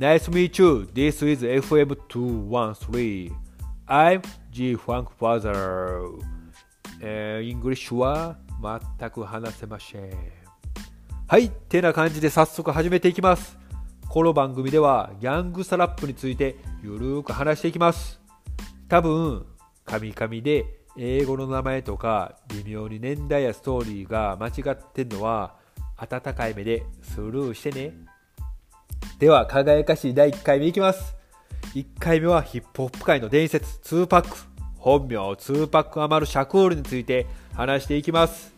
Nice to meet you. This is FM213. I'm G Funk Father. えー、イングリッシュは全く話せません。はい、てな感じで早速始めていきます。この番組ではギャングスタラップについてゆるーく話していきます。多分、カミカミで英語の名前とか微妙に年代やストーリーが間違ってんのは温かい目でスルーしてね。では、輝かしい第1回目いきます。1回目はヒップホップ界の伝説2パック、本名2パックアマルシャクールについて話していきます。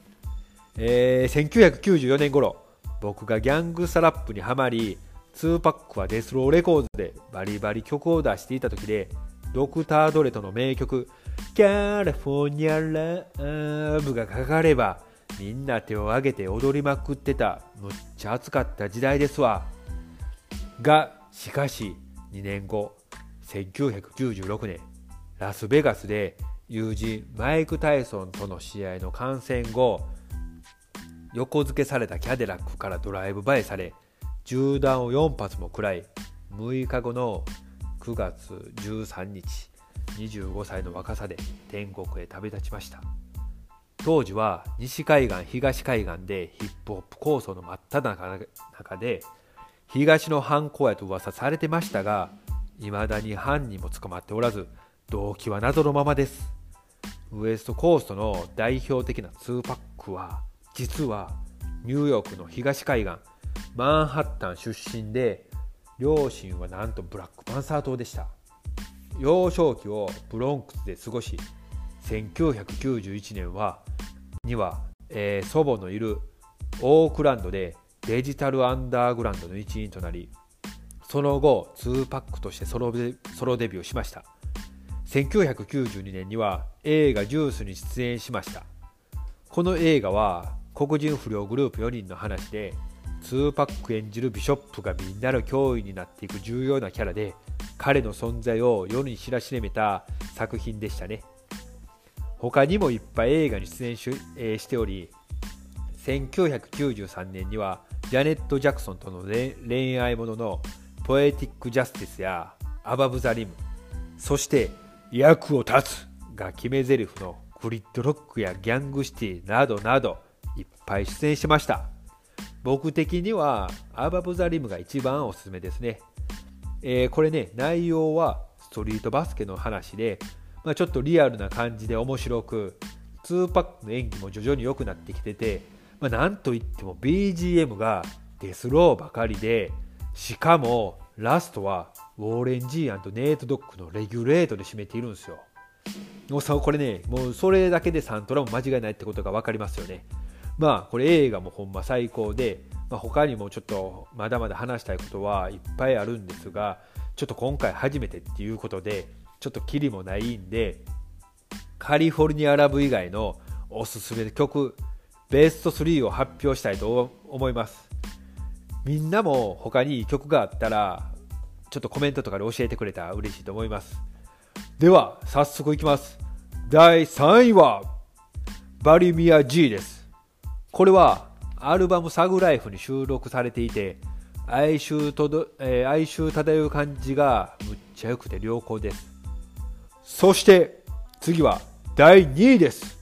えー、1994年頃、僕がギャングスタラップにはまり、2パックは Death Row Records でバリバリ曲を出していた時で、ドクター・ドレとの名曲、 California Love がかかれば、みんな手を挙げて踊りまくってたむっちゃ暑かった時代ですわがしかし2年後1996年ラスベガスで友人マイク・タイソンとの試合の観戦後横付けされたキャデラックからドライブ映えされ銃弾を4発も食らい6日後の9月13日25歳の若さで天国へ旅立ちました。当時は西海岸東海岸でヒップホップ構想の真っ只中で東の犯行やと噂されてましたが未だに犯人も捕まっておらず動機は謎のままです。ウエストコーストの代表的な2パックは実はニューヨークの東海岸マンハッタン出身で両親はなんとブラックパンサー党でした。幼少期をブロンクスで過ごし1991年はには、えー、祖母のいるオークランドでデジタルアンダーグラウンドの一員となりその後2パックとしてソロデソロデビューしました。1992年には映画「ジュース」に出演しました。この映画は黒人不良グループ4人の話で2パック演じるビショップがみんなの脅威になっていく重要なキャラで彼の存在を世に知らしめた作品でしたね。他にもいっぱい映画に出演し,、えー、しており1993年にはジャネット・ジャクソンとの恋愛もののポエティック・ジャスティスやアバブ・ザ・リムそして役を立つが決め台詞のグリッドロックやギャングシティなどなどいっぱい出演しました。僕的にはAbove the Rim が一番おすすめですね、えー、これね内容はストリートバスケの話でまあ、ちょっとリアルな感じで面白く2パックの演技も徐々に良くなってきてて、まあ、なんといっても BGM がデスローばかりでしかもラストはウォーレン・ジーネイト・ドッグの Regulate で締めているんですよ。もうこれね、もうそれだけでサントラも間違いないってことが分かりますよね。まあこれ映画もほんま最高で、まあ、他にもちょっとまだまだ話したいことはいっぱいあるんですが、ちょっと今回初めてっていうことで、ちょっとキリもないんでカリフォルニアラブ以外のおすすめの曲ベスト3を発表したいと思います。みんなも他にいい曲があったらちょっとコメントとかで教えてくれたら嬉しいと思います。では早速いきます。第3位はバリミア G です。これはアルバムサグライフに収録されていて哀愁とど、えー、哀愁漂う感じがむっちゃ良くて良好です。そして次は第2位です。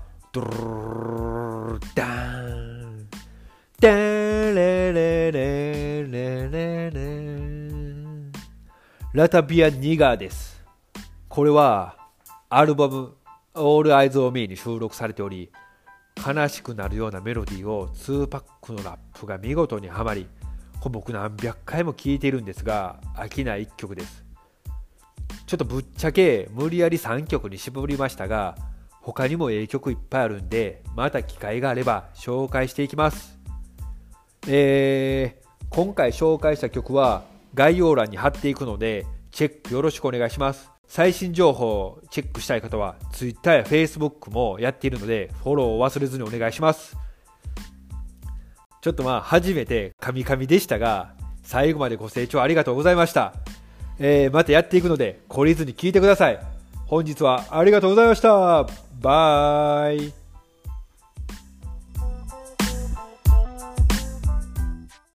ドルダン、ダレレレレレレラタビア・ニガーです。これは、アルバム、All Eyes on Me に収録されており、悲しくなるようなメロディーを2パックのラップが見事にはまり、僕何百回も聴いているんですが、飽きない一曲です。ちょっとぶっちゃけ無理やり3曲に絞りましたが、他にもええ曲いっぱいあるんで、また機会があれば紹介していきます。えー、今回紹介した曲は、概要欄に貼っていくので、チェックよろしくお願いします。最新情報をチェックしたい方は、Twitter や Facebook もやっているので、フォローを忘れずにお願いします。ちょっとまあ、初めてカミカミでしたが、最後までご清聴ありがとうございました。えー、またやっていくので、懲りずに聞いてください。本日はありがとうございました。バイ。